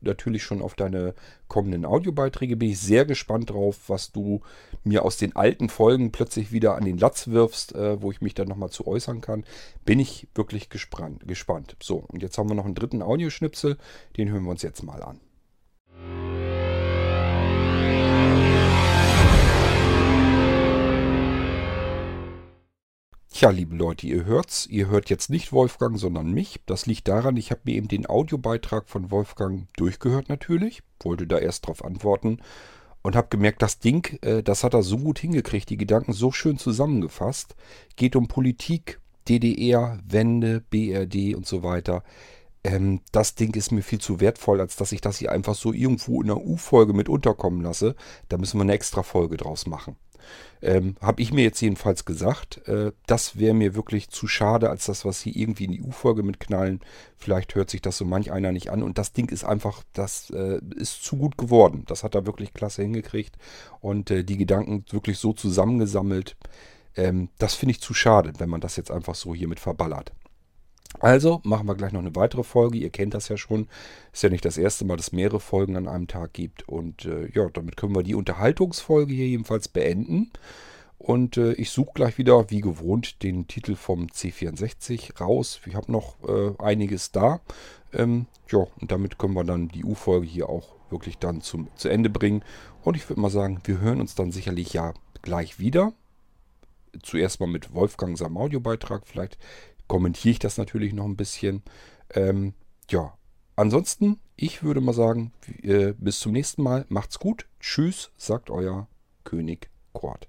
natürlich schon auf deine kommenden Audiobeiträge. Bin ich sehr gespannt drauf, was du mir aus den alten Folgen plötzlich wieder an den Latz wirfst, äh, wo ich mich dann nochmal zu äußern kann. Bin ich wirklich gespannt, gespannt. So, und jetzt haben wir noch einen dritten Audioschnipsel. Den hören wir uns jetzt mal an. Tja, liebe Leute, ihr hört's. Ihr hört jetzt nicht Wolfgang, sondern mich. Das liegt daran, ich habe mir eben den Audiobeitrag von Wolfgang durchgehört natürlich. Wollte da erst drauf antworten. Und habe gemerkt, das Ding, äh, das hat er so gut hingekriegt, die Gedanken so schön zusammengefasst. Geht um Politik, DDR, Wende, BRD und so weiter. Ähm, das Ding ist mir viel zu wertvoll, als dass ich das hier einfach so irgendwo in einer U-Folge mit unterkommen lasse. Da müssen wir eine extra Folge draus machen. Ähm, Habe ich mir jetzt jedenfalls gesagt, äh, das wäre mir wirklich zu schade, als das, was hier irgendwie in die U-Folge mitknallen. Vielleicht hört sich das so manch einer nicht an. Und das Ding ist einfach, das äh, ist zu gut geworden. Das hat er wirklich klasse hingekriegt. Und äh, die Gedanken wirklich so zusammengesammelt. Ähm, das finde ich zu schade, wenn man das jetzt einfach so hier mit verballert. Also machen wir gleich noch eine weitere Folge. Ihr kennt das ja schon. Ist ja nicht das erste Mal, dass es mehrere Folgen an einem Tag gibt. Und äh, ja, damit können wir die Unterhaltungsfolge hier jedenfalls beenden. Und äh, ich suche gleich wieder, wie gewohnt, den Titel vom C64 raus. Ich habe noch äh, einiges da. Ähm, ja, und damit können wir dann die U-Folge hier auch wirklich dann zum, zu Ende bringen. Und ich würde mal sagen, wir hören uns dann sicherlich ja gleich wieder. Zuerst mal mit Wolfgang seinem Audiobeitrag. Vielleicht kommentiere ich das natürlich noch ein bisschen. Ähm, ja, ansonsten, ich würde mal sagen, äh, bis zum nächsten Mal. Macht's gut. Tschüss, sagt euer König Kort.